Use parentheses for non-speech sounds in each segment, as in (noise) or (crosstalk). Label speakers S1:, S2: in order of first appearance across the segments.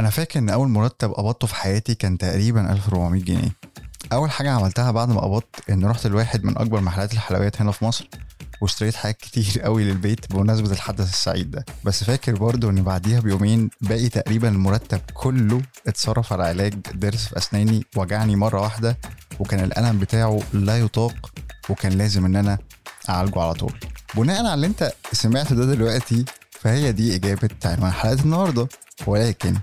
S1: أنا فاكر إن أول مرتب قبضته في حياتي كان تقريبا 1400 جنيه. أول حاجة عملتها بعد ما قبضت إن رحت لواحد من أكبر محلات الحلويات هنا في مصر واشتريت حاجات كتير (laughs) قوي للبيت بمناسبة الحدث السعيد ده. بس فاكر برضو إن بعديها بيومين باقي تقريبا المرتب كله اتصرف على علاج ضرس في أسناني وجعني مرة واحدة وكان الألم بتاعه لا يطاق وكان لازم إن أنا أعالجه على طول. بناء على اللي أنت سمعته ده دلوقتي فهي دي إجابة عنوان حلقة النهارده. ولكن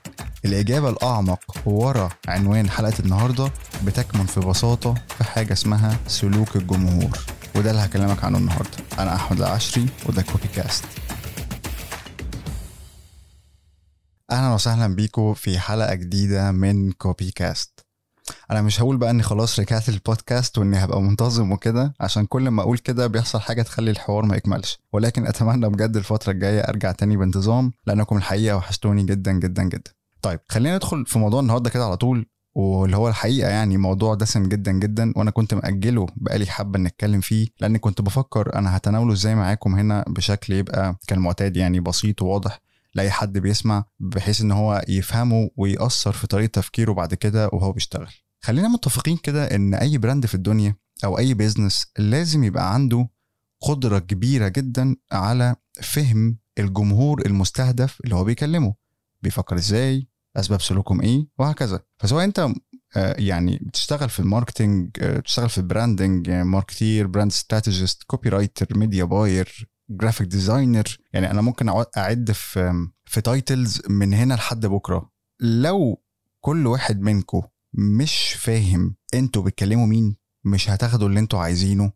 S1: الإجابة الأعمق ورا عنوان حلقة النهاردة بتكمن في بساطة في حاجة اسمها سلوك الجمهور وده اللي هكلمك عنه النهاردة. أنا أحمد العشري وده كوبي كاست. أهلا وسهلا بيكم في حلقة جديدة من كوبي كاست. أنا مش هقول بقى اني خلاص رجعت للبودكاست واني هبقى منتظم وكده عشان كل ما أقول كده بيحصل حاجة تخلي الحوار ما يكملش. ولكن اتمنى بجد الفترة الجاية ارجع تاني بانتظام لانكم الحقيقة وحشتوني جدا جدا جدا. طيب خلينا ندخل في موضوع النهارده كده على طول واللي هو الحقيقة يعني موضوع دسم جدا جدا وأنا كنت مأجله بقالي حبة نتكلم فيه لاني كنت بفكر أنا هتناوله إزاي معاكم هنا بشكل يبقى كالمعتاد يعني بسيط وواضح. لاي حد بيسمع بحيث إن هو يفهمه ويأثر في طريقة تفكيره بعد كده وهو بيشتغل. خلينا متفقين كده إن أي brand في الدنيا أو أي business لازم يبقى عنده قدرة كبيرة جدا على فهم الجمهور المستهدف اللي هو بيكلمه. بيفكر إزاي أسباب سلوكهم إيه وهكذا. فسواء أنت يعني بتشتغل في ال marketing بتشتغل في ال branding marketer brand strategist copywriter media buyer graphic designer يعني أنا ممكن أعد في في titles من هنا لحد بكرة. لو كل واحد منكم مش فاهم أنتوا بتكلموا مين مش هتاخدوا اللي أنتوا عايزينه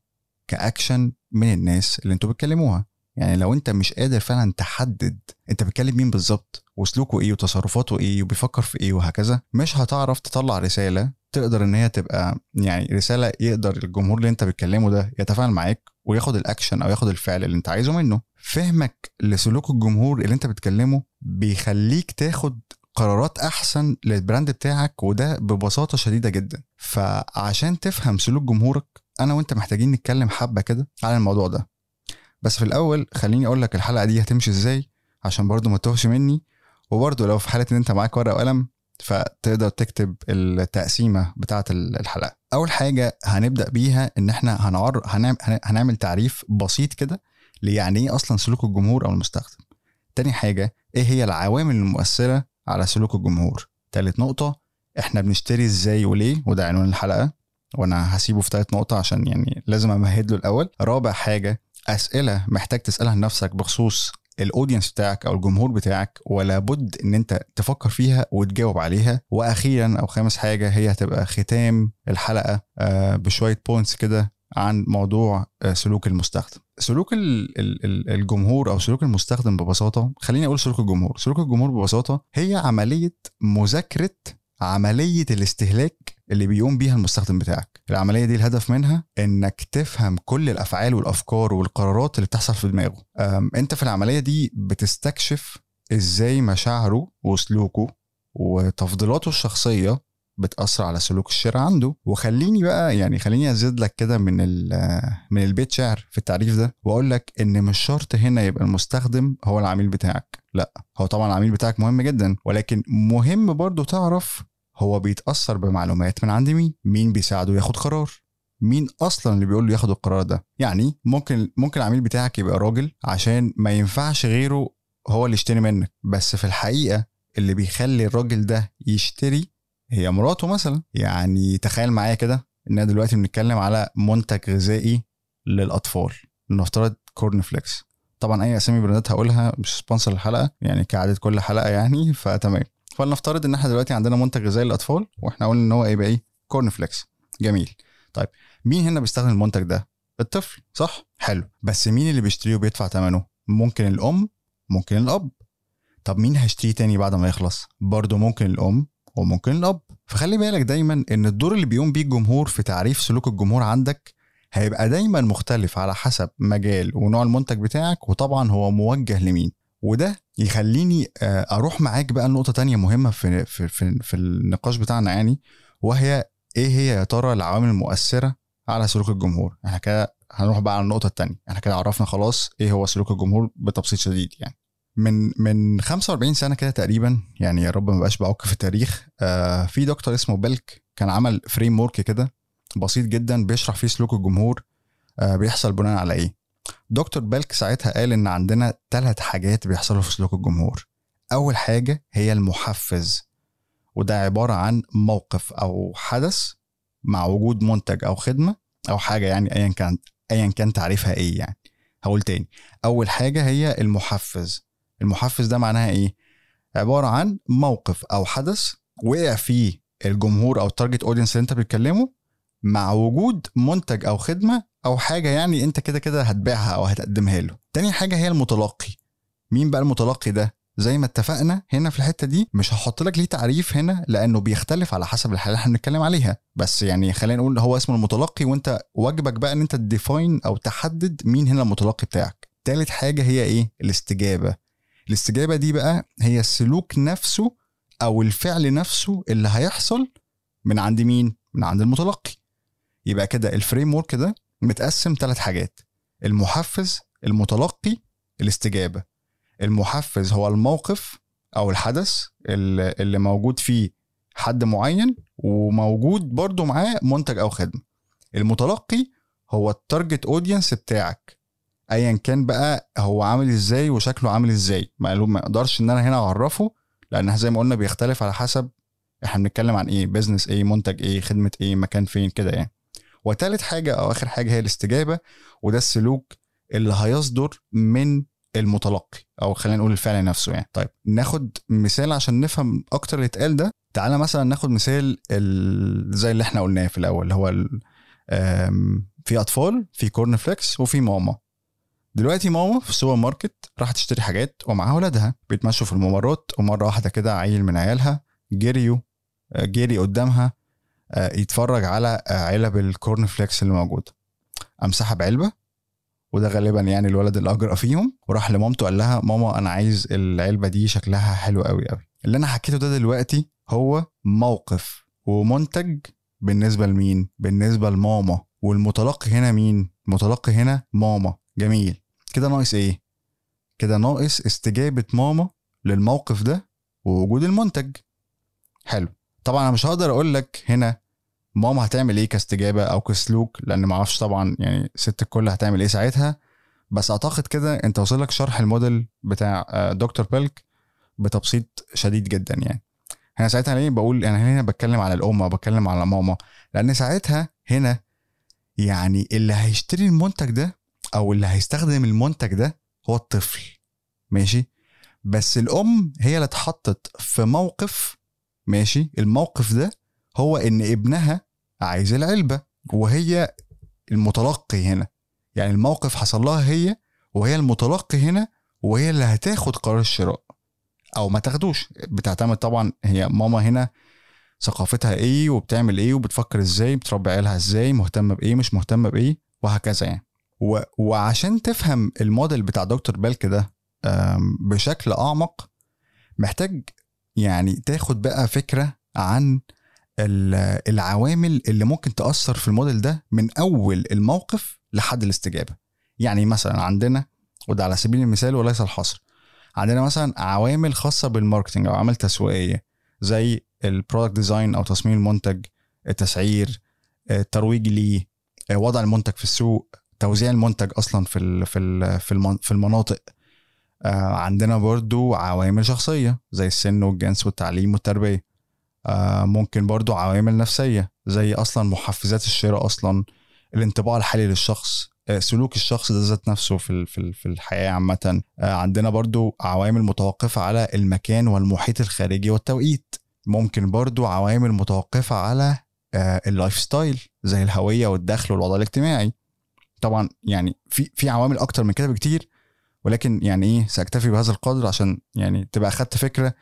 S1: كأكشن من الناس اللي أنتوا بتكلموها. يعني لو أنت مش قادر فعلا تحدد أنت بتكلم مين بالظبط وسلوكه إيه وتصرفاته إيه وبيفكر في إيه وهكذا مش هتعرف تطلع رسالة تقدر إن هي تبقى يعني رسالة يقدر الجمهور اللي أنت بتكلمه ده يتفاعل معاك وياخد الأكشن أو ياخد الفعل اللي أنت عايزه منه. فهمك لسلوك الجمهور اللي أنت بتكلمه بيخليك تاخد قرارات أحسن لل brand بتاعك وده ببساطة شديدة جدا. فعشان تفهم سلوك جمهورك أنا وأنت محتاجين نتكلم حبة كده على الموضوع ده. بس في الأول خليني أقول لك الحلقة دي هتمشي إزاي عشان برضو ما تتوهش مني. وبرضو لو في حالة إن أنت معاك ورقة وقلم فتقدر تكتب التقسيمة بتاعة الحلقة. أول حاجة هنبدأ بيها إن إحنا هنعر... هنعمل... تعريف بسيط كده ليعني إيه أصلا سلوك الجمهور أو المستخدم. تاني حاجة إيه هي العوامل المؤثرة على سلوك الجمهور؟ تالت نقطة إحنا بنشتري إزاي وليه؟ وده عنوان الحلقة. وأنا هسيبه في تالت نقطة عشان يعني لازم أمهد له الأول. رابع حاجة أسئلة محتاج تسألها لنفسك بخصوص ال audience بتاعك أو الجمهور بتاعك ولا بد إن أنت تفكر فيها وتجاوب عليها. وأخيرا أو خامس حاجة هي هتبقى ختام الحلقة بشوية points كده عن موضوع سلوك المستخدم. سلوك الجمهور أو سلوك المستخدم ببساطة خليني أقول سلوك الجمهور. سلوك الجمهور ببساطة هي عملية مذاكرة عملية الاستهلاك اللي بيقوم بيها المستخدم بتاعك. العملية دي الهدف منها إنك تفهم كل الأفعال والأفكار والقرارات اللي بتحصل في دماغه. أنت في العملية دي بتستكشف إزاي مشاعره وسلوكه وتفضيلاته الشخصية بتأثر على سلوك الشراء عنده. وخليني بقى يعني خليني أزيد لك كده من من البيت شعر في التعريف ده وأقول لك إن مش شرط هنا يبقى المستخدم هو العميل بتاعك. لأ هو طبعا العميل بتاعك مهم جدا ولكن مهم برضو تعرف هو بيتأثر بمعلومات من عند مين؟ مين بيساعده ياخد قرار؟ مين أصلا اللي بيقول له ياخد القرار ده؟ يعني ممكن ممكن العميل بتاعك يبقى راجل عشان ما ينفعش غيره هو اللي يشتري منك. بس في الحقيقة اللي بيخلي الراجل ده يشتري هي مراته مثلا. يعني تخيل معايا كده ان دلوقتي بنتكلم على منتج غذائي للأطفال. نفترض corn flakes طبعا أي أسامي brandات هقولها مش sponsor الحلقة يعني كعادة كل حلقة يعني فتمام. فلنفترض إن إحنا دلوقتي عندنا منتج غذائي للأطفال وإحنا قلنا إن هو يبقى إيه؟ corn flakes جميل. طيب مين هنا بيستخدم المنتج ده؟ الطفل صح؟ حلو. بس مين اللي بيشتريه وبيدفع ثمنه ممكن الأم ممكن الأب. طب مين هيشتريه تاني بعد ما يخلص؟ برضه ممكن الأم وممكن الأب. فخلي بالك دايما إن الدور اللي بيقوم بيه الجمهور في تعريف سلوك الجمهور عندك هيبقى دايما مختلف على حسب مجال ونوع المنتج بتاعك وطبعا هو موجه لمين. وده يخليني أروح معاك بقى لنقطة تانية مهمة في في في, في النقاش بتاعنا يعني وهي إيه هي يا ترى العوامل المؤثرة على سلوك الجمهور؟ إحنا كده هنروح بقى على النقطة التانية. إحنا كده عرفنا خلاص إيه هو سلوك الجمهور بتبسيط شديد يعني. من من 45 سنة كده تقريبا يعني يا رب ما بقاش بعك في التاريخ آه في دكتور اسمه بلك كان عمل فريم ورك كده بسيط جدا بيشرح فيه سلوك الجمهور آه بيحصل بناء على إيه؟ دكتور بلك ساعتها قال إن عندنا ثلاث حاجات بيحصلوا في سلوك الجمهور. أول حاجة هي المحفز وده عبارة عن موقف أو حدث مع وجود منتج أو خدمة أو حاجة يعني ايا كان ايا كان تعريفها إيه يعني. هقول تاني. أول حاجة هي المحفز. المحفز ده معناها إيه؟ عبارة عن موقف أو حدث وقع فيه الجمهور أو ال target audience اللي أنت بتكلمه مع وجود منتج أو خدمة أو حاجة يعني أنت كده كده هتبيعها أو هتقدمها له. تاني حاجة هي المتلقي. مين بقى المتلقي ده؟ زي ما اتفقنا هنا في الحتة دي مش هحط لك ليه تعريف هنا لأنه بيختلف على حسب الحاله اللي إحنا بنتكلم عليها. بس يعني خلينا نقول هو اسمه المتلقي وأنت واجبك بقى إن أنت ت define أو تحدد مين هنا المتلقي بتاعك. تالت حاجة هي إيه؟ الاستجابة. الاستجابة دي بقى هي السلوك نفسه أو الفعل نفسه اللي هيحصل من عند مين؟ من عند المتلقي. يبقى كده ال framework ده متقسم ثلاث حاجات. المحفز المتلقي الاستجابة. المحفز هو الموقف أو الحدث اللي موجود فيه حد معين وموجود برضو معاه منتج أو خدمة. المتلقي هو ال target audience بتاعك. ايا كان بقى هو عامل إزاي وشكله عامل إزاي. ما أقدرش إن أنا هنا أعرفه لأن زي ما قلنا بيختلف على حسب إحنا بنتكلم عن إيه بيزنس إيه منتج إيه خدمة إيه مكان فين كده يعني. وتالت حاجة أو آخر حاجة هي الاستجابة وده السلوك اللي هيصدر من المتلقي أو خلينا نقول الفعل نفسه يعني. طيب ناخد مثال عشان نفهم أكتر اللي اتقال ده. تعالى مثلا ناخد مثال ال- زي اللي إحنا قلناه في الأول اللي هو في أطفال في corn flakes وفي ماما. دلوقتي ماما في السوبر ماركت راحت تشتري حاجات ومعاها ولادها. بيتمشوا في الممرات ومرة واحدة كده عيل من عيالها جريوا آه، جري قدامها يتفرج على آه، علب ال corn flakes اللي موجوده قام سحب علبه وده غالبا يعني الولد الاجرأ فيهم وراح لمامته قال لها ماما أنا عايز العلبة دي شكلها حلو قوي قوي اللي أنا حكيته ده دلوقتي هو موقف ومنتج بالنسبة لمين؟ بالنسبة لماما. والمتلقي هنا مين؟ المتلقي هنا ماما. جميل. كده ناقص إيه؟ كده ناقص استجابة ماما للموقف ده ووجود المنتج. حلو. طبعا أنا مش هقدر أقول لك هنا ماما هتعمل إيه كاستجابة أو كسلوك لأن ما أعرفش طبعا يعني ست الكل هتعمل إيه ساعتها. بس أعتقد كده أنت وصل لك شرح الموديل بتاع آه، دكتور بيلك بتبسيط شديد جدا يعني. هنا ساعتها ليه بقول أنا هنا بتكلم على الأم بتكلم على ماما لأن ساعتها هنا يعني اللي هيشتري المنتج ده أو اللي هيستخدم المنتج ده هو الطفل. ماشي؟ بس الأم هي اللي اتحطت في موقف ماشي؟ الموقف ده هو إن ابنها عايز العلبة وهي المتلقي هنا. يعني الموقف حصل لها هي وهي المتلقي هنا وهي اللي هتاخد قرار الشراء. أو ما تاخدوش. بتعتمد طبعا هي ماما هنا ثقافتها إيه وبتعمل إيه وبتفكر إزاي بتربي عيالها إزاي مهتمة بإيه مش مهتمة بإيه وهكذا يعني. و... وعشان تفهم الموديل بتاع دكتور بالك ده بشكل أعمق محتاج يعني تاخد بقى فكرة عن ال- العوامل اللي ممكن تأثر في الموديل ده من أول الموقف لحد الاستجابة. يعني مثلا عندنا وده على سبيل المثال وليس الحصر. عندنا مثلا عوامل خاصة بال marketing أو عوامل تسويقية زي ال product design أو تصميم المنتج التسعير الترويج ليه وضع المنتج في السوق توزيع المنتج أصلا في في في, المن في المناطق. عندنا برضو عوامل شخصية زي السن والجنس والتعليم والتربية. آه، ممكن برضو عوامل نفسية زي أصلا محفزات الشراء أصلا الانطباع الحالي للشخص آه، سلوك الشخص ده ذات نفسه في في ال- في الحياة عامة. آه، عندنا برضو عوامل متوقفة على المكان والمحيط الخارجي والتوقيت. ممكن برضو عوامل متوقفة على آه، ال lifestyle زي الهوية والدخل والوضع الاجتماعي. طبعا يعني في في عوامل أكتر من كده بكتير. ولكن يعني إيه سأكتفي بهذا القدر عشان يعني تبقى أخدت فكرة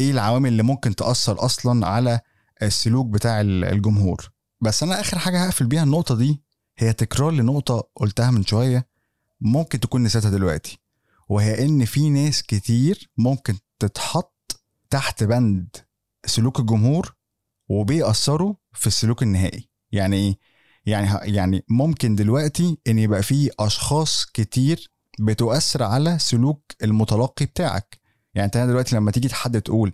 S1: إيه العوامل اللي ممكن تأثر أصلا على السلوك بتاع ال- الجمهور. بس أنا آخر حاجة هقفل بيها النقطة دي هي تكرار لنقطة قلتها من شوية ممكن تكون نسيتها دلوقتي وهي إن في ناس كتير ممكن تتحط تحت بند سلوك الجمهور وبيأثروا في السلوك النهائي. يعني إيه؟ يعني يعني ممكن دلوقتي إن يبقى في أشخاص كتير بتؤثر على سلوك المتلقي بتاعك. يعني انت دلوقتي لما تيجي تحدد تقول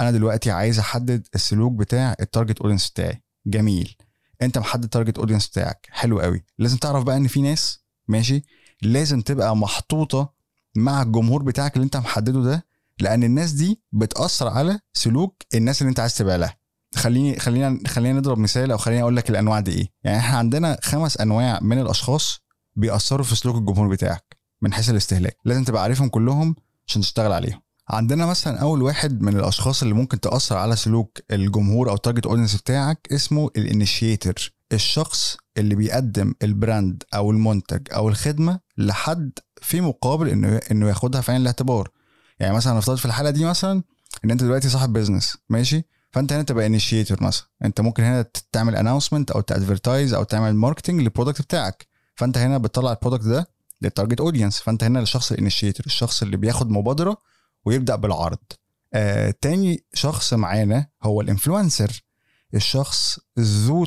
S1: أنا دلوقتي عايز أحدد السلوك بتاع ال target audience بتاعي. جميل. أنت محدد target audience بتاعك. حلو قوي. لازم تعرف بقى إن في ناس ماشي لازم تبقى محطوطة مع الجمهور بتاعك اللي أنت محدده ده لأن الناس دي بتأثر على سلوك الناس اللي أنت عايز تبيع لها. خليني خلينا خلينا نضرب مثال أو خليني أقول لك الأنواع دي إيه. يعني إحنا عندنا خمس أنواع من الأشخاص بيأثروا في سلوك الجمهور بتاعك. من حيث الاستهلاك. لازم تبقى عارفهم كلهم عشان تشتغل عليهم. عندنا مثلا أول واحد من الأشخاص اللي ممكن تأثر على سلوك الجمهور أو ال target audience بتاعك اسمه ال initiator الشخص اللي بيقدم ال brand أو المنتج أو الخدمة لحد في مقابل إنه إنه ياخدها في عين الاعتبار. يعني مثلا نفترض في الحالة دي مثلا إن أنت دلوقتي صاحب business ماشي؟ فأنت هنا تبقى initiator مثلا. أنت ممكن هنا تعمل announcement أو ت advertise أو تعمل marketing لل product بتاعك. فأنت هنا بتطلع ال product ده لل target audience فأنت هنا الشخص ال initiator الشخص اللي بياخد مبادرة ويبدأ بالعرض. آه تاني شخص معانا هو ال influencer الشخص ذو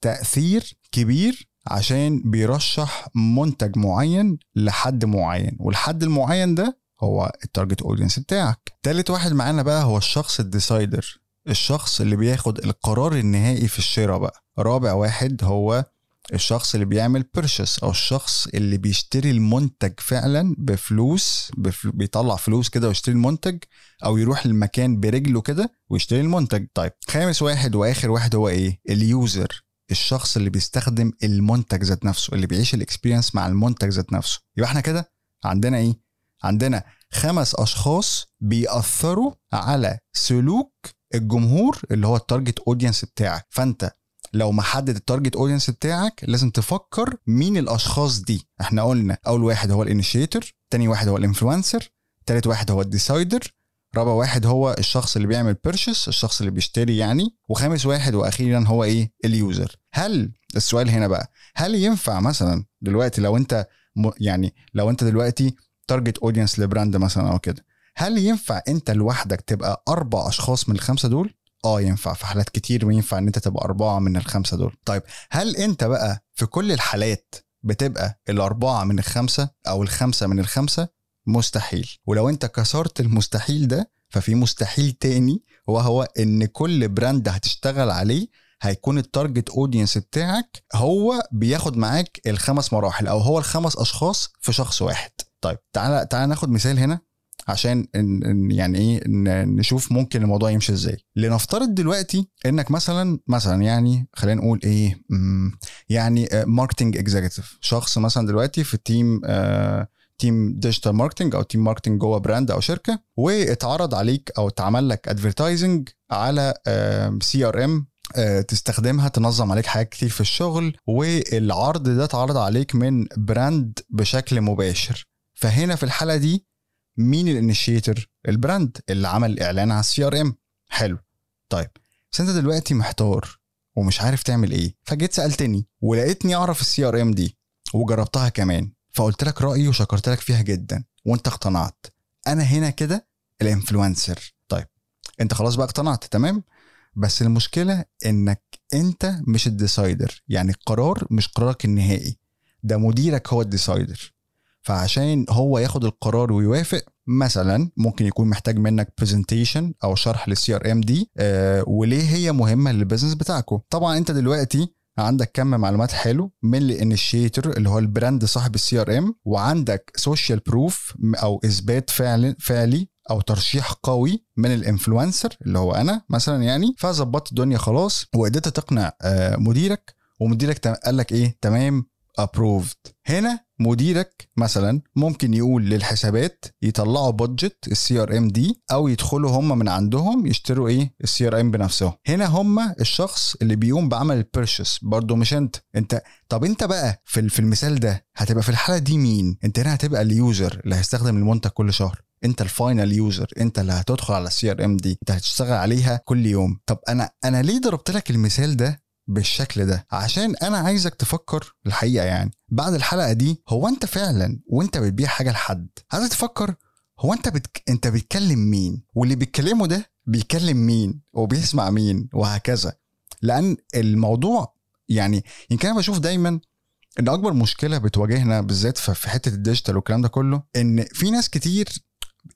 S1: تأثير كبير عشان بيرشح منتج معين لحد معين. والحد المعين ده هو ال target audience بتاعك. تالت واحد معانا بقى هو الشخص ال decider الشخص اللي بياخد القرار النهائي في الشراء بقى. رابع واحد هو الشخص اللي بيعمل purchase أو الشخص اللي بيشتري المنتج فعلا بفلوس بفل... بيطلع فلوس كده ويشتري المنتج أو يروح المكان برجله كده ويشتري المنتج. طيب خامس واحد وآخر واحد هو إيه؟ ال user الشخص اللي بيستخدم المنتج ذات نفسه اللي بيعيش ال experience مع المنتج ذات نفسه. يبقى إحنا كده عندنا إيه؟ عندنا خمس أشخاص بيأثروا على سلوك الجمهور اللي هو ال target audience بتاعك. فأنت لو محدد ال target audience بتاعك لازم تفكر مين الأشخاص دي. إحنا قلنا أول واحد هو ال initiator تاني واحد هو ال influencer تالت واحد هو ال decider رابع واحد هو الشخص اللي بيعمل purchase الشخص اللي بيشتري يعني وخامس واحد وأخيرا هو إيه؟ ال user هل السؤال هنا بقى هل ينفع مثلا دلوقتي لو أنت يعني لو أنت دلوقتي target audience ل brand مثلا أو كده هل ينفع أنت لوحدك تبقى أربع أشخاص من الخمسة دول؟ آه ينفع في حالات كتير وينفع إن أنت تبقى أربعة من الخمسة دول. طيب هل أنت بقى في كل الحالات بتبقى الأربعة من الخمسة أو الخمسة من الخمسة؟ مستحيل. ولو أنت كسرت المستحيل ده ففي مستحيل تاني وهو إن كل brand هتشتغل عليه هيكون ال target audience بتاعك هو بياخد معاك الخمس مراحل أو هو الخمس أشخاص في شخص واحد. طيب تعالى تعالى ناخد مثال هنا. عشان يعني إيه نشوف ممكن الموضوع يمشي إزاي. لنفترض دلوقتي إنك مثلا مثلا يعني خلينا نقول إيه يعني marketing executive شخص مثلا دلوقتي في team team digital marketing أو team marketing جوه brand أو شركة واتعرض عليك أو اتعمل لك advertising على CRM تستخدمها تنظم عليك حاجات كتير في الشغل والعرض ده اتعرض عليك من brand بشكل مباشر. فهنا في الحالة دي مين ال initiator؟ ال brand اللي عمل الاعلان على ال CRM حلو. طيب بس أنت دلوقتي محتار ومش عارف تعمل إيه. فجيت سألتني ولقيتني أعرف ال CRM دي وجربتها كمان. فقلت لك رأيي وشكرت لك فيها جدا وأنت اقتنعت. أنا هنا كده ال influencer. طيب أنت خلاص بقى اقتنعت تمام؟ بس المشكلة إنك أنت مش ال decider. يعني القرار مش قرارك النهائي. ده مديرك هو ال decider. فعشان هو ياخد القرار ويوافق مثلا ممكن يكون محتاج منك presentation أو شرح لل CRM دي وليه هي مهمة لل business بتاعكم طبعا أنت دلوقتي عندك كم معلومات حلو من ال initiator اللي هو البراند صاحب ال CRM وعندك social proof أو إثبات فعل فعلي أو ترشيح قوي من ال influencer اللي هو أنا مثلا يعني. فظبطت الدنيا خلاص وقدرت تقنع آه مديرك ومديرك قال لك إيه؟ تمام approved هنا مديرك مثلا ممكن يقول للحسابات يطلعوا budget ال CRM دي أو يدخلوا هم من عندهم يشتروا إيه؟ ال CRM بنفسهم. هنا هم الشخص اللي بيقوم بعمل ال purchase برضه مش أنت. أنت طب أنت بقى في في المثال ده هتبقى في الحالة دي مين؟ أنت هنا هتبقى ال user اللي هيستخدم المنتج كل شهر. أنت ال final user أنت اللي هتدخل على ال CRM دي أنت هتشتغل عليها كل يوم. طب أنا أنا ليه ضربت لك المثال ده بالشكل ده. عشان أنا عايزك تفكر الحقيقة يعني. بعد الحلقة دي هو أنت فعلا وأنت بتبيع حاجة لحد عايزك تفكر هو أنت بتك... أنت بتكلم مين؟ واللي بيتكلمه ده بيكلم مين؟ وبيسمع مين؟ وهكذا. لأن الموضوع يعني يمكن أنا بشوف دايما إن أكبر مشكلة بتواجهنا بالذات في حتة ال digital والكلام ده كله إن في ناس كتير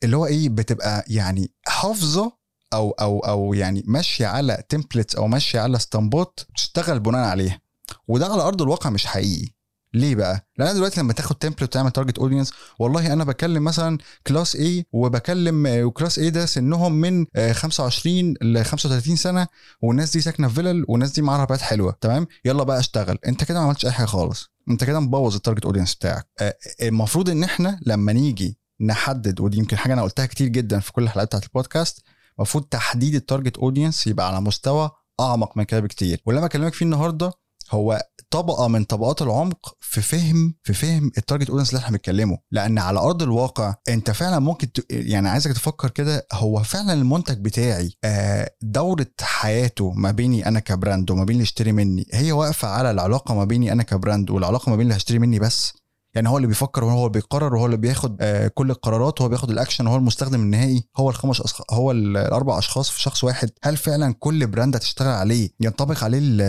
S1: اللي هو إيه بتبقى يعني حافظة أو أو أو يعني ماشية على templates أو ماشية على اسطمبات تشتغل بناء عليها. وده على أرض الواقع مش حقيقي. ليه بقى؟ لأن دلوقتي لما تاخد template وتعمل target audience والله أنا بكلم مثلا كلاس A وبكلم وكلاس A ده سنهم من آه، 25 ل 35 سنة والناس دي ساكنة في فيلل والناس دي معاها عربيات حلوة. تمام؟ يلا بقى أشتغل. أنت كده ما عملتش أي حاجة خالص. أنت كده مبوظ ال target audience بتاعك. آه، المفروض إن إحنا لما نيجي نحدد ودي يمكن حاجة أنا قلتها كتير جدا في كل الحلقات بتاعت البودكاست المفروض تحديد ال target audience يبقى على مستوى أعمق من كده بكتير. واللي أنا بكلمك فيه النهارده هو طبقة من طبقات العمق في فهم في فهم ال target audience اللي إحنا بنتكلمه. لأن على أرض الواقع أنت فعلا ممكن ت... يعني عايزك تفكر كده هو فعلا المنتج بتاعي آه، دورة حياته ما بيني أنا ك brand وما بين اللي يشتري مني هي واقفة على العلاقة ما بيني أنا ك brand والعلاقة ما بين اللي هيشتري مني بس؟ يعني هو اللي بيفكر وهو اللي بيقرر وهو اللي بياخد آه، كل القرارات وهو بياخد الأكشن وهو المستخدم النهائي هو الخمس أشخاص هو ال- الأربع أشخاص في شخص واحد. هل فعلا كل brand هتشتغل عليه ينطبق عليه ال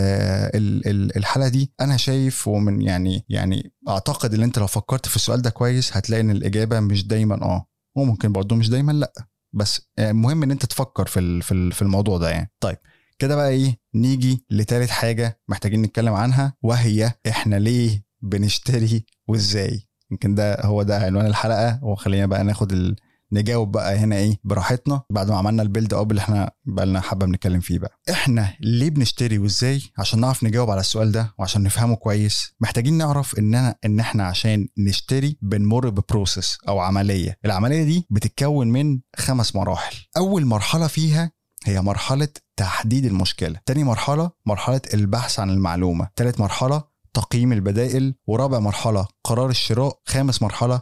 S1: ال ال الحالة دي؟ أنا شايف ومن يعني يعني أعتقد إن أنت لو فكرت في السؤال ده كويس هتلاقي إن الإجابة مش دايما آه. وممكن برضه مش دايما لأ. بس آه، مهم إن أنت تفكر في في ال- في الموضوع ده يعني. طيب كده بقى إيه نيجي لتالت حاجة محتاجين نتكلم عنها وهي إحنا ليه بنشتري وإزاي؟ يمكن ده هو ده عنوان الحلقة وخلينا بقى ناخد ال... نجاوب بقى هنا إيه براحتنا بعد ما عملنا ال build up اللي إحنا بقى لنا حبة بنتكلم فيه بقى. إحنا ليه بنشتري وإزاي؟ عشان نعرف نجاوب على السؤال ده وعشان نفهمه كويس. محتاجين نعرف إن أنا إن إحنا عشان نشتري بنمر ب process أو عملية. العملية دي بتتكون من خمس مراحل. أول مرحلة فيها هي مرحلة تحديد المشكلة. تاني مرحلة مرحلة البحث عن المعلومة. تالت مرحلة تقييم البدائل ورابع مرحلة قرار الشراء خامس مرحلة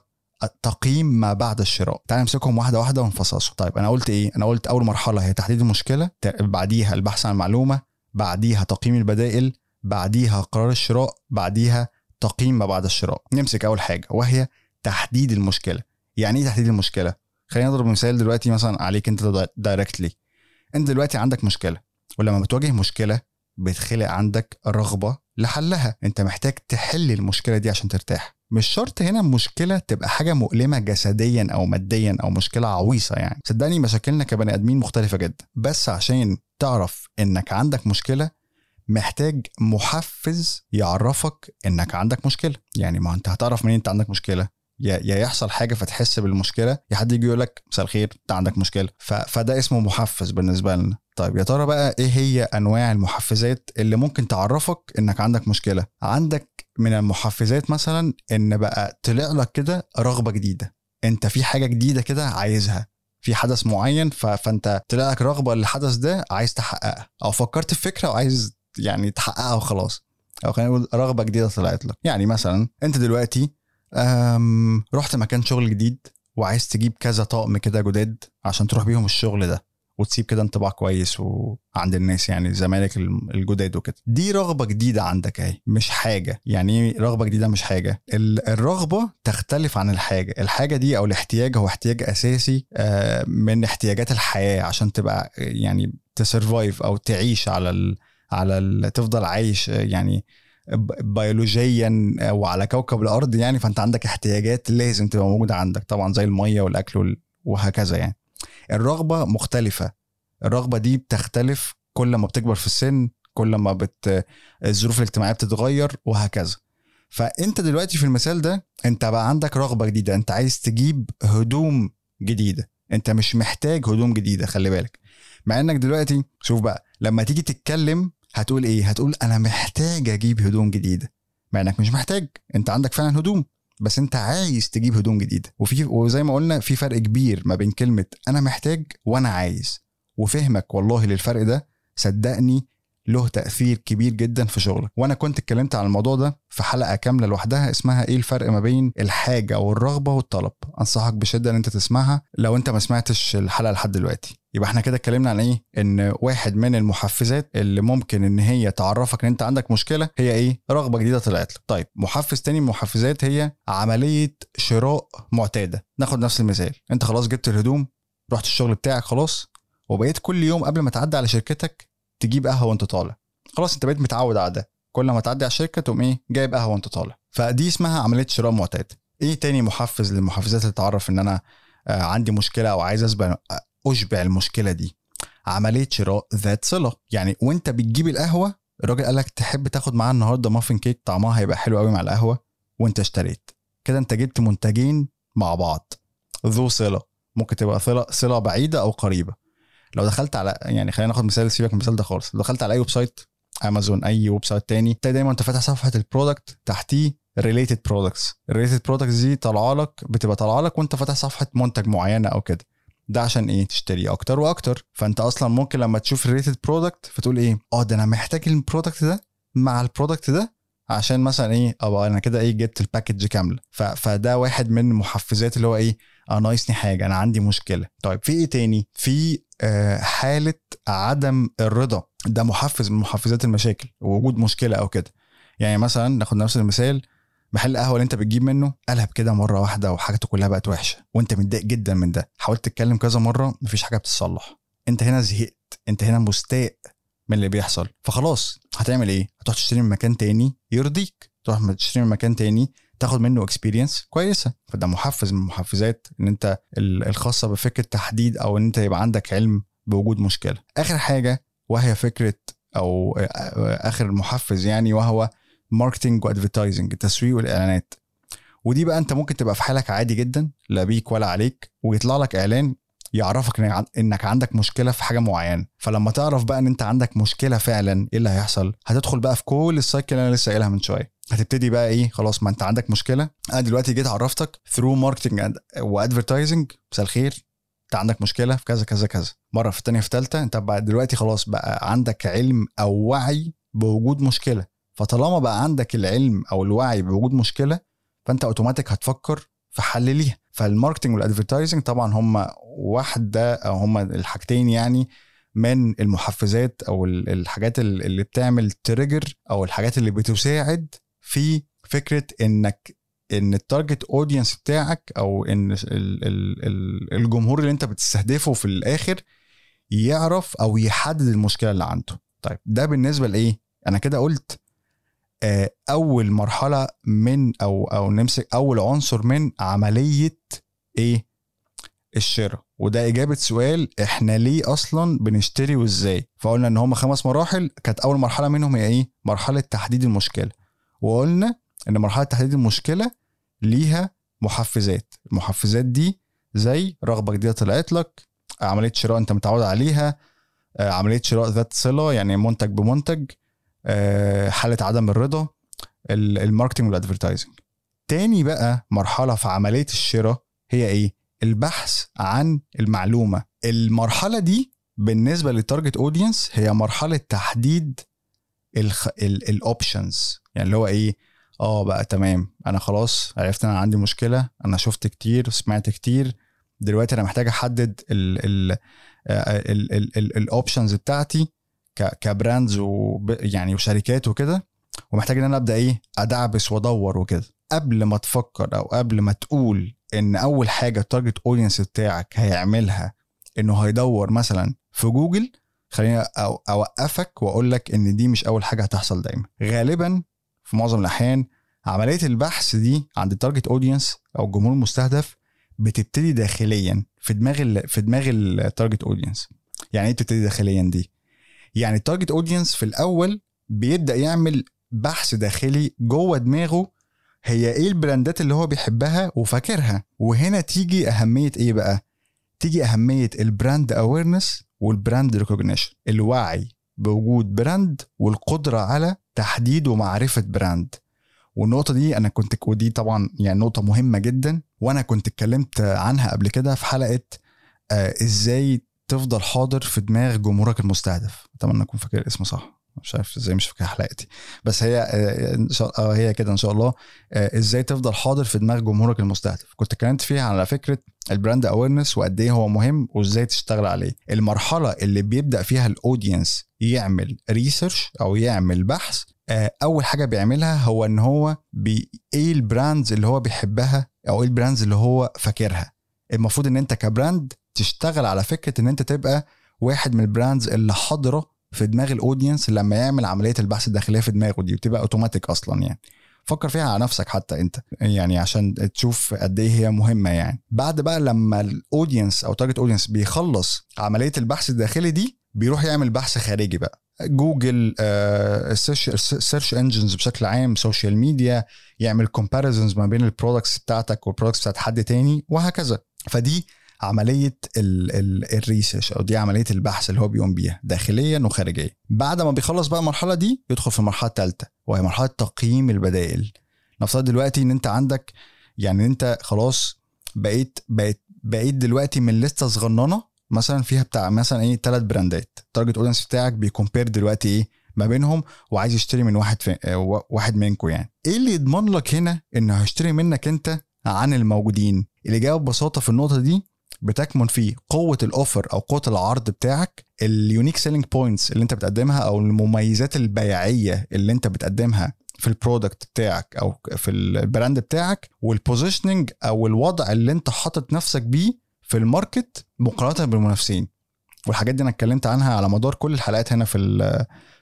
S1: تقييم ما بعد الشراء. تعال نمسكهم واحدة واحدة ونفصصهم. طيب أنا قلت إيه؟ أنا قلت أول مرحلة هي تحديد المشكلة بعديها البحث عن المعلومة بعديها تقييم البدائل بعديها قرار الشراء بعديها تقييم ما بعد الشراء. نمسك أول حاجة وهي تحديد المشكلة. يعني إيه تحديد المشكلة؟ خلينا نضرب مثال دلوقتي مثلا عليك أنت دايركتلي أنت دلوقتي عندك مشكلة ولما بتواجه مشكلة بتخلق عندك رغبة لحلها. انت محتاج تحل المشكلة دي عشان ترتاح. مش شرط هنا المشكلة تبقى حاجة مؤلمة جسديا أو ماديا أو مشكلة عويصة يعني. صدقني مشاكلنا كبني آدمين مختلفة جدا. بس عشان تعرف إنك عندك مشكلة محتاج محفز يعرفك إنك عندك مشكلة. يعني ما أنت هتعرف منين أنت عندك مشكلة؟ يا يحصل حاجة فتحس بالمشكلة يا حد يجي يقول لك مساء الخير انت عندك مشكلة. ف... فده اسمه محفز بالنسبة لنا. طيب يا ترى بقى إيه هي انواع المحفزات اللي ممكن تعرفك انك عندك مشكلة؟ عندك من المحفزات مثلا إن بقى طلع لك كده رغبة جديدة. انت في حاجة جديدة كده عايزها. في حدث معين. فانت طلع لك رغبة للحدث ده عايز تحققها. أو فكرت في فكرة وعايز يعني تحققها وخلاص. أو خلينا نقول رغبة جديدة طلعت لك. يعني مثلا أنت دلوقتي رحت مكان شغل جديد وعايز تجيب كذا طقم كده جداد عشان تروح بيهم الشغل ده وتسيب كده انطباع كويس وعند الناس يعني زمايلك الجداد وكده. دي رغبة جديدة عندك أهي مش حاجة. يعني إيه رغبة جديدة مش حاجة؟ ال- الرغبة تختلف عن الحاجة. الحاجة دي أو الاحتياج هو احتياج أساسي آه، من احتياجات الحياة عشان تبقى يعني تسرفايف أو تعيش على ال على ال تفضل عايش يعني بيولوجيا وعلى كوكب الأرض يعني فأنت عندك احتياجات لازم تبقى موجودة عندك طبعا زي المية والأكل وال- وهكذا يعني. الرغبة مختلفة. الرغبة دي بتختلف كل ما بتكبر في السن كل ما بت الظروف الاجتماعية بتتغير وهكذا. فأنت دلوقتي في المثال ده أنت بقى عندك رغبة جديدة. أنت عايز تجيب هدوم جديدة. أنت مش محتاج هدوم جديدة خلي بالك. مع إنك دلوقتي شوف بقى لما تيجي تتكلم هتقول إيه؟ هتقول أنا محتاج أجيب هدوم جديدة. مع إنك مش محتاج. أنت عندك فعلا هدوم بس أنت عايز تجيب هدوم جديدة. وفي وزي ما قلنا في فرق كبير ما بين كلمة أنا محتاج وأنا عايز. وفهمك والله للفرق ده صدقني له تأثير كبير جدا في شغلك. وأنا كنت اتكلمت عن الموضوع ده في حلقة كاملة لوحدها اسمها إيه الفرق ما بين الحاجة والرغبة والطلب. أنصحك بشدة إن أنت تسمعها لو أنت ما سمعتش الحلقة لحد دلوقتي. يبقى إحنا كده اتكلمنا عن إيه؟ إن واحد من المحفزات اللي ممكن إن هي تعرفك إن أنت عندك مشكلة هي إيه؟ رغبة جديدة طلعت لك. طيب محفز تاني من المحفزات هي عملية شراء معتادة. ناخد نفس المثال. أنت خلاص جبت الهدوم رحت الشغل بتاعك خلاص وبقيت كل يوم قبل ما تعدي على شركتك تجيب قهوة وانت طالع. خلاص انت بقيت متعود على ده. كل ما تعدي على الشركة تقوم إيه جايب قهوة وانت طالع. فدي اسمها عملية شراء معتاد. إيه تاني محفز للمحفزات اللي تعرف إن أنا آه، عندي مشكلة أو عايز أشبع المشكلة دي؟ عملية شراء ذات صلة. يعني وانت بتجيب القهوة الراجل قال لك تحب تاخد معاه النهارده muffin cake طعمها هيبقى حلو قوي مع القهوة وانت اشتريت. كده انت جبت منتجين مع بعض. ذو صلة. ممكن تبقى صلة صلة بعيدة أو قريبة. لو دخلت على يعني خلينا ناخد مثال سيبك من المثال ده خالص. لو دخلت على أي website امازون أي website تاني تلاقي دايما أنت فاتح صفحة ال product تحتيه related products ال related products دي طالعة لك بتبقى طالعة لك وأنت فاتح صفحة منتج معينة أو كده. ده عشان إيه؟ تشتري أكتر وأكتر. فأنت أصلا ممكن لما تشوف ال related product فتقول إيه؟ آه ده أنا محتاج ال product ده مع ال product ده عشان مثلا إيه؟ أبقى أنا كده إيه؟ جبت ال package كامله فده واحد من المحفزات اللي هو إيه؟ أنا ناقصني حاجة أنا عندي مشكلة. طيب في إيه تاني؟ في آه حالة عدم الرضا. ده محفز من محفزات المشاكل ووجود مشكلة أو كده. يعني مثلا ناخد نفس المثال محل القهوة اللي أنت بتجيب منه قلب كده مرة واحدة وحاجته كلها بقت وحشة وأنت متضايق جدا من ده. حاولت تتكلم كذا مرة مفيش حاجة بتتصلح أنت هنا زهقت أنت هنا مستاء من اللي بيحصل. فخلاص هتعمل إيه؟ هتروح تشتري من مكان تاني يرضيك. تروح تشتري من مكان تاني تاخد منه اكسبيرينس كويسة. فده محفز من المحفزات إن أنت الخاصة بفكرة تحديد أو إن أنت يبقى عندك علم بوجود مشكلة. آخر حاجة وهي فكرة أو آخر محفز يعني وهو marketing و advertising التسويق والإعلانات. ودي بقى أنت ممكن تبقى في حالك عادي جدا لا بيك ولا عليك ويطلع لك إعلان يعرفك إنك عندك مشكلة في حاجة معينة. فلما تعرف بقى إن أنت عندك مشكلة فعلا إيه اللي هيحصل؟ هتدخل بقى في كل ال cycle اللي أنا لسه قايلها من شوية. هتبتدي بقى إيه؟ خلاص ما انت عندك مشكلة. أنا دلوقتي جيت عرفتك through marketing و advertising مساء الخير. انت عندك مشكلة في كذا كذا كذا. مرة في الثانية في الثالثه انت بقى دلوقتي خلاص بقى عندك علم أو وعي بوجود مشكلة. فطالما بقى عندك العلم أو الوعي بوجود مشكلة فانت اوتوماتيك هتفكر في حل ليها. فال marketing وال advertising طبعا هم واحدة أو هم الحاجتين يعني من المحفزات أو الحاجات اللي بتعمل trigger أو الحاجات اللي بتساعد في فكرة إنك إن ال target audience بتاعك أو إن الجمهور اللي أنت بتستهدفه في الآخر يعرف أو يحدد المشكلة اللي عنده. طيب ده بالنسبة لإيه؟ أنا كده قلت آه، أول مرحلة من أو أو نمسك أول عنصر من عملية إيه؟ الشراء. وده إجابة سؤال إحنا ليه أصلا بنشتري وإزاي؟ فقلنا إن هم خمس مراحل كانت أول مرحلة منهم هي إيه؟ مرحلة تحديد المشكلة. وقلنا إن مرحلة تحديد المشكلة ليها محفزات. المحفزات دي زي رغبة جديدة طلعت لك عملية شراء أنت متعود عليها آه، عملية شراء ذات صلة يعني منتج بمنتج آه، حالة عدم الرضا ال marketing وال advertising تاني بقى مرحلة في عملية الشراء هي إيه؟ البحث عن المعلومة. المرحلة دي بالنسبة لل target audience هي مرحلة تحديد ال options يعني اللي هو إيه آه بقى تمام. أنا خلاص عرفت أنا عندي مشكلة أنا شفت كتير سمعت كتير. دلوقتي أنا محتاج أحدد ال options بتاعتي ك brands ويعني وشركات وكده. ومحتاج إن أنا أبدأ إيه أدعبس وأدور وكده. قبل ما تفكر أو قبل ما تقول إن أول حاجة ال target audience بتاعك هيعملها إنه هيدور مثلا في جوجل خليني أوقفك واقول لك إن دي مش أول حاجة هتحصل دايما. غالبا في معظم الأحيان عملية البحث دي عند ال target audience أو الجمهور المستهدف بتبتدي داخليا في دماغ في دماغ ال target audience يعني إيه بتبتدي داخليا دي؟ يعني ال target audience في الأول بيبدأ يعمل بحث داخلي جوه دماغه هي إيه البراندات اللي هو بيحبها وفاكرها وهنا تيجي أهمية إيه بقى؟ تيجي أهمية ال brand awareness وال brand recognition الوعي بوجود brand والقدرة على تحديد ومعرفة brand والنقطة دي أنا كنت ودي طبعا يعني نقطة مهمة جدا وأنا كنت اتكلمت عنها قبل كده في حلقة آه إزاي تفضل حاضر في دماغ جمهورك المستهدف. أتمنى أكون فاكر الاسم صح. مش عارف إزاي مش فاكر حلقتي. بس هي آه، ان شاء الله هي كده إن شاء الله. آه، إزاي تفضل حاضر في دماغ جمهورك المستهدف؟ كنت اتكلمت فيها على فكرة ال brand awareness وقد إيه هو مهم وإزاي تشتغل عليه. المرحلة اللي بيبدأ فيها ال audience يعمل research أو يعمل بحث آه، أول حاجة بيعملها هو إن هو بي إيه ال brands اللي هو بيحبها أو إيه ال brands اللي هو فاكرها. المفروض إن أنت ك brand تشتغل على فكرة إن أنت تبقى واحد من ال brands اللي حاضرة في دماغ ال audience لما يعمل عملية البحث الداخلية في دماغه دي بتبقى اوتوماتيك أصلا يعني. فكر فيها على نفسك حتى أنت يعني عشان تشوف قد إيه هي مهمة يعني. بعد بقى لما ال audience أو target audience بيخلص عملية البحث الداخلي دي بيروح يعمل بحث خارجي بقى. Google search engines بشكل عام social media يعمل comparisons ما بين ال products بتاعتك وال products بتاعت حد تاني وهكذا. فدي عملية ال research أو دي عملية البحث اللي هو بيقوم بيها داخليا وخارجيا. بعد ما بيخلص بقى المرحلة دي يدخل في المرحلة الثالثه وهي مرحلة تقييم البدائل. نفترض دلوقتي إن أنت عندك يعني أنت خلاص بقيت بقيت بقيت دلوقتي من لستة صغننة مثلا فيها بتاع مثلا إيه ثلاث براندات. ال target audience بتاعك بي compare دلوقتي إيه ما بينهم وعايز يشتري من واحد في آه، واحد منكم يعني. إيه اللي يضمن لك هنا إنه هيشتري منك أنت عن الموجودين؟ الاجابه ببساطة في النقطة دي بتكمن في قوة ال offer أو قوة العرض بتاعك ال unique selling points اللي أنت بتقدمها أو المميزات البيعية اللي أنت بتقدمها في ال product بتاعك أو في ال brand بتاعك وال positioning أو الوضع اللي أنت حاطط نفسك بيه في ال market مقارنة بالمنافسين. والحاجات دي أنا اتكلمت عنها على مدار كل الحلقات هنا في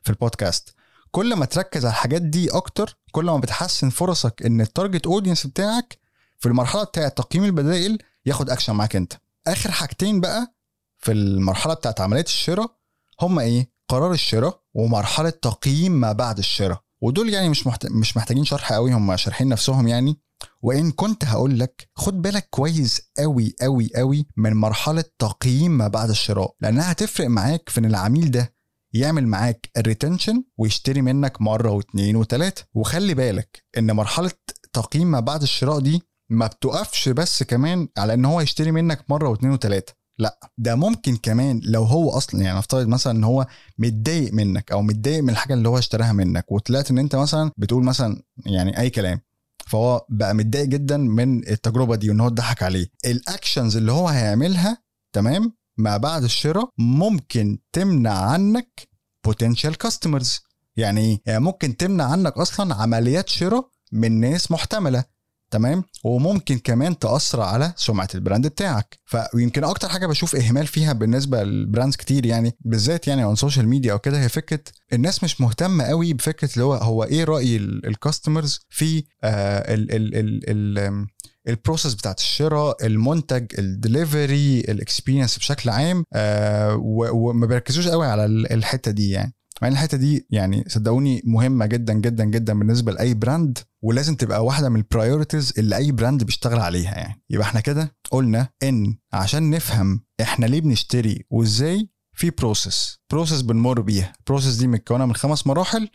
S1: في البودكاست كل ما تركز على الحاجات دي أكتر كل ما بتحسن فرصك إن ال target audience بتاعك في المرحلة بتاعة تقييم البدائل ياخد اكشن معاك أنت. آخر حاجتين بقى في المرحلة بتاعت عملية الشراء هم إيه؟ قرار الشراء ومرحلة تقييم ما بعد الشراء. ودول يعني مش محت... مش محتاجين شرح قوي هم شارحين نفسهم يعني. وإن كنت هقول لك خد بالك كويس قوي قوي قوي من مرحلة تقييم ما بعد الشراء. لأنها هتفرق معاك في إن العميل ده يعمل معاك الريتنشن ويشتري منك مرة واثنين وثلاثه وخلي بالك إن مرحلة تقييم ما بعد الشراء دي ما بتقفش بس كمان على إن هو يشتري منك مرة واثنين وثلاثه لا ده ممكن كمان لو هو أصلا يعني نفترض مثلا إن هو متضايق منك أو متضايق من الحاجة اللي هو اشتراها منك وطلعت إن أنت مثلا بتقول مثلا يعني أي كلام فهو بقى متضايق جدا من التجربة دي وإن هو اتضحك عليه. ال actions اللي هو هيعملها تمام ما بعد الشراء ممكن تمنع عنك potential customers يعني إيه؟ يعني ممكن تمنع عنك أصلا عمليات شراء من ناس محتملة. تمام؟ وممكن كمان تأثر على سمعة ال brand بتاعك. فيمكن أكتر حاجة بشوف إهمال فيها بالنسبة لل brands كتير يعني بالذات يعني on social media أو كده هي فكرة الناس مش مهتمة قوي بفكرة اللي هو هو إيه رأي ال customers في آه ال process بتاعت الشراء المنتج ال delivery ال experience بشكل عام آه وما بيركزوش قوي على الحتة دي يعني. مع إن الحتة دي يعني صدقوني مهمة جدا جدا جدا بالنسبة لأي brand ولازم تبقى واحدة من ال priorities اللي أي brand بيشتغل عليها يعني. يبقى إحنا كده قلنا إن عشان نفهم إحنا ليه بنشتري وإزاي في process process بنمر بيها. ال process دي متكونه من خمس مراحل.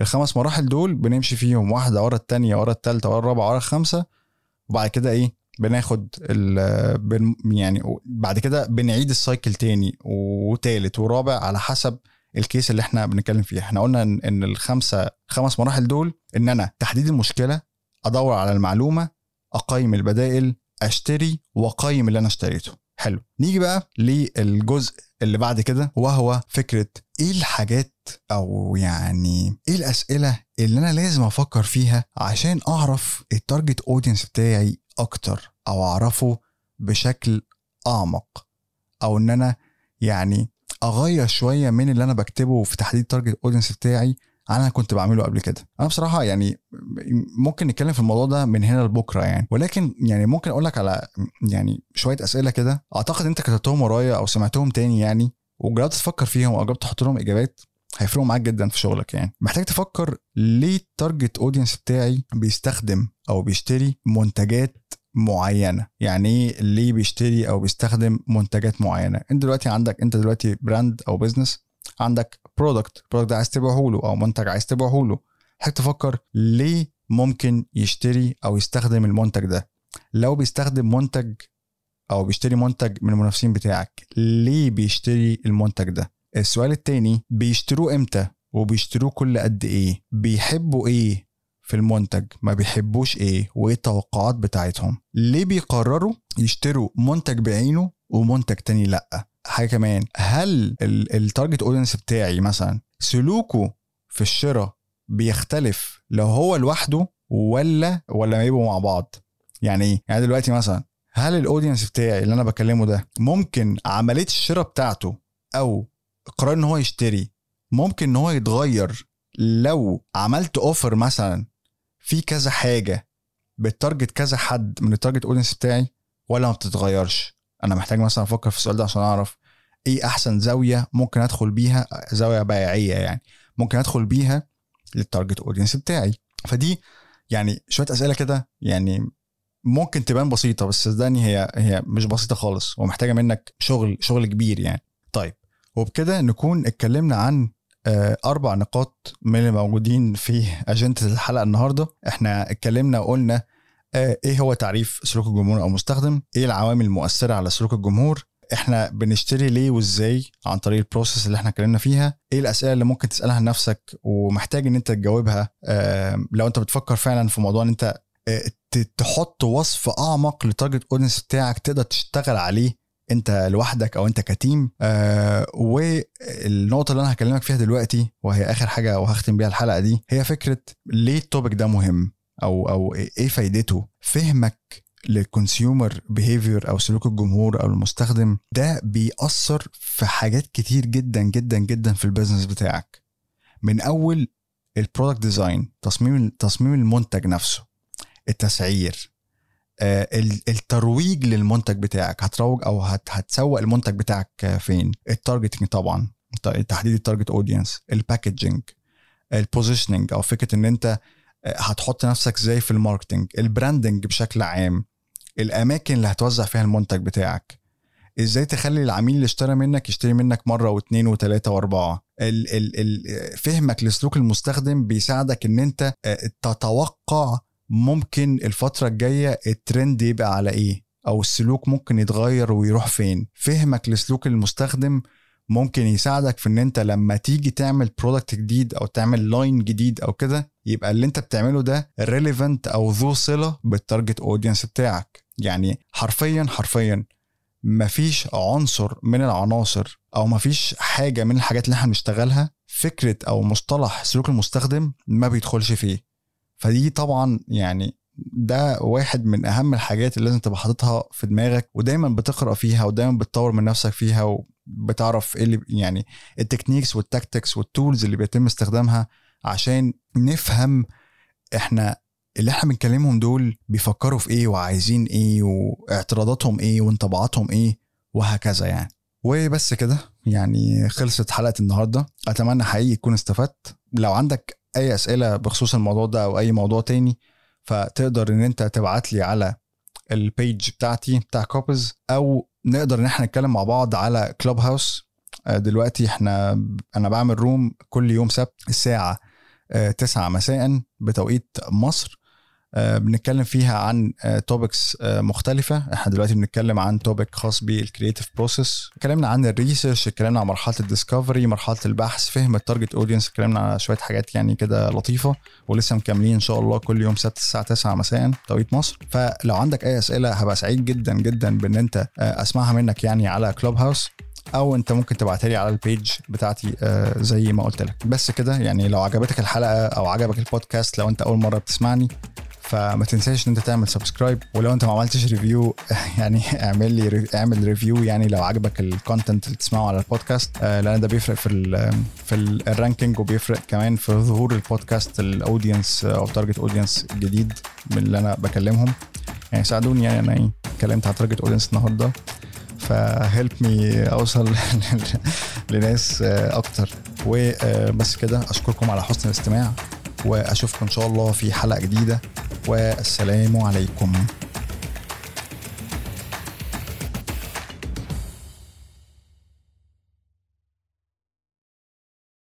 S1: الخمس مراحل دول بنمشي فيهم واحدة ورا الثانية ورا الثالثه ورا الرابعة ورا الخامسة. وبعد كده إيه؟ بناخد بن يعني بعد كده بنعيد السايكل تاني وتالت ورابع على حسب الكيس اللي إحنا بنتكلم فيه. إحنا قلنا ان الخمسه خمس مراحل دول إن أنا تحديد المشكلة أدور على المعلومة أقيم البدائل أشتري وأقيم اللي أنا اشتريته. حلو. نيجي بقى للجزء اللي بعد كده وهو فكرة إيه الحاجات أو يعني إيه الأسئلة اللي أنا لازم أفكر فيها عشان أعرف ال target audience بتاعي أكتر أو أعرفه بشكل أعمق. أو إن أنا يعني أغير شوية من اللي أنا بكتبه في تحديد target audience بتاعي عن أنا كنت بعمله قبل كده. أنا بصراحة يعني ممكن نتكلم في الموضوع ده من هنا لبكرة يعني. ولكن يعني ممكن أقول لك على يعني شوية أسئلة كده. أعتقد إنت كتبتهم ورايا أو سمعتهم تاني يعني وجربت تفكر فيهم أو جربت تحط لهم إجابات هيفرقوا معاك جدا في شغلك يعني. محتاج تفكر ليه ال target audience بتاعي بيستخدم أو بيشتري منتجات معينة. يعني إيه ليه بيشتري أو بيستخدم منتجات معينة. أنت دلوقتي عندك أنت دلوقتي brand أو business عندك product ال product ده عايز تبيعه له أو منتج عايز تبيعه له. تفكر ليه ممكن يشتري أو يستخدم المنتج ده. لو بيستخدم منتج أو بيشتري منتج من المنافسين بتاعك ليه بيشتري المنتج ده؟ السؤال التاني بيشتروه إمتى؟ وبيشتروه كل قد إيه؟ بيحبوا إيه؟ في المنتج ما بيحبوش إيه وايه التوقعات بتاعتهم. ليه بيقرروا يشتروا منتج بعينه ومنتج تاني لأ؟ حاجة كمان هل ال target audience بتاعي مثلا سلوكه في الشراء بيختلف لو هو لوحده ولا ولا لما يبقوا مع بعض؟ يعني إيه؟ يعني دلوقتي مثلا هل ال audience بتاعي اللي أنا بكلمه ده ممكن عملية الشراء بتاعته أو قرار إن هو يشتري ممكن إن هو يتغير لو عملت offer مثلا في كذا حاجة ب target كذا حد من ال target audience بتاعي ولا ما بتتغيرش. أنا محتاج مثلا أفكر في السؤال ده عشان أعرف إيه أحسن زاوية ممكن أدخل بيها زاوية بيعيه يعني ممكن أدخل بيها لل target audience بتاعي. فدي يعني شوية أسئلة كده يعني ممكن تبان بسيطة بس صدقني هي هي مش بسيطة خالص ومحتاجة منك شغل شغل كبير يعني. طيب وبكده نكون اتكلمنا عن أربع نقاط من اللي موجودين في أجندة الحلقة النهارده. إحنا اتكلمنا وقلنا آه، إيه هو تعريف سلوك الجمهور أو المستخدم إيه العوامل المؤثرة على سلوك الجمهور؟ إحنا بنشتري ليه وإزاي؟ عن طريق ال process اللي إحنا اتكلمنا فيها. إيه الأسئلة اللي ممكن تسألها لنفسك ومحتاج إن أنت تجاوبها؟ آه، لو أنت بتفكر فعلا في موضوع إن أنت تحط وصف أعمق لل target audience بتاعك تقدر تشتغل عليه انت لوحدك أو انت ك team آه والنقطة اللي أنا هكلمك فيها دلوقتي وهي آخر حاجة وهختم بيها الحلقة دي هي فكرة ليه ال topic ده مهم؟ أو أو إيه فايدته؟ فهمك لل consumer behavior أو سلوك الجمهور أو المستخدم ده بيأثر في حاجات كتير جدا جدا جدا في ال business بتاعك. من أول ال product design تصميم تصميم المنتج نفسه التسعير. الترويج للمنتج بتاعك هتروج أو هتسوق المنتج بتاعك فين؟ ال targeting طبعا تحديد ال target audience ال packaging ال positioning أو فكرة إن أنت آه، هتحط نفسك إزاي في ال marketing ال branding بشكل عام الأماكن اللي هتوزع فيها المنتج بتاعك. إزاي تخلي العميل اللي اشترى منك يشتري منك مرة واثنين وثلاثه وأربعة. ال ال ال فهمك لسلوك المستخدم بيساعدك إن أنت آه، تتوقع ممكن الفترة الجاية الترند يبقى على إيه؟ أو السلوك ممكن يتغير ويروح فين؟ فهمك لسلوك المستخدم ممكن يساعدك في إن أنت لما تيجي تعمل product جديد أو تعمل line جديد أو كده يبقى اللي أنت بتعمله ده relevant أو ذو صلة بال target audience بتاعك. يعني حرفيا حرفيا مفيش عنصر من العناصر أو مفيش حاجة من الحاجات اللي إحنا بنشتغلها فكرة أو مصطلح سلوك المستخدم ما بيدخلش فيه. فدي طبعا يعني ده واحد من أهم الحاجات اللي لازم تبقى حاططها في دماغك ودايما بتقرأ فيها ودايما بتطور من نفسك فيها وبتعرف إيه اللي يعني التكنيكس والتكتكس والتولز اللي بيتم استخدامها عشان نفهم إحنا اللي إحنا بنكلمهم دول بيفكروا في إيه وعايزين إيه واعتراضاتهم إيه وانطباعاتهم إيه وهكذا يعني. وبس كده يعني خلصت حلقة النهارده. أتمنى حقيقي تكون استفدت. لو عندك أي أسئلة بخصوص الموضوع ده أو أي موضوع تاني فتقدر إن أنت تبعت لي على ال page بتاعتي بتاع كوبز أو نقدر إن إحنا نتكلم مع بعض على Clubhouse آه، دلوقتي إحنا أنا بعمل room كل يوم سبت الساعة 9 آه، مساء بتوقيت مصر. بنتكلم فيها عن topics آه، آه، مختلفة. إحنا دلوقتي بنتكلم عن topic خاص بال creative process اتكلمنا عن ال research اتكلمنا عن مرحلة ال discovery مرحلة البحث فهم ال target audience اتكلمنا على شوية حاجات يعني كده لطيفة ولسه مكملين إن شاء الله كل يوم سبت الساعة 9 مساء توقيت مصر. فلو عندك أي أسئلة هبقى سعيد جدا جدا بإن أنت أسمعها منك يعني على Clubhouse أو أنت ممكن تبعتها لي على ال page بتاعتي زي ما قلت لك. بس كده يعني لو عجبتك الحلقة أو عجبك البودكاست لو أنت أول مرة بتسمعني فما تنساش إن أنت تعمل subscribe ولو أنت ما عملتش review (laughs) يعني اعمل لي اعمل review يعني لو عجبك ال content اللي تسمعه على البودكاست آه، لأن ده بيفرق في ال في ال ranking وبيفرق كمان في ظهور البودكاست ال audience أو target audience الجديد من اللي أنا بكلمهم. يعني ساعدوني يعني أنا اتكلمت على target audience النهارده. ف help me أوصل (laughs) لناس آه، أكتر. وبس كده أشكركم على حسن الاستماع. وأشوفكم إن شاء الله في حلقة جديدة. والسلام عليكم.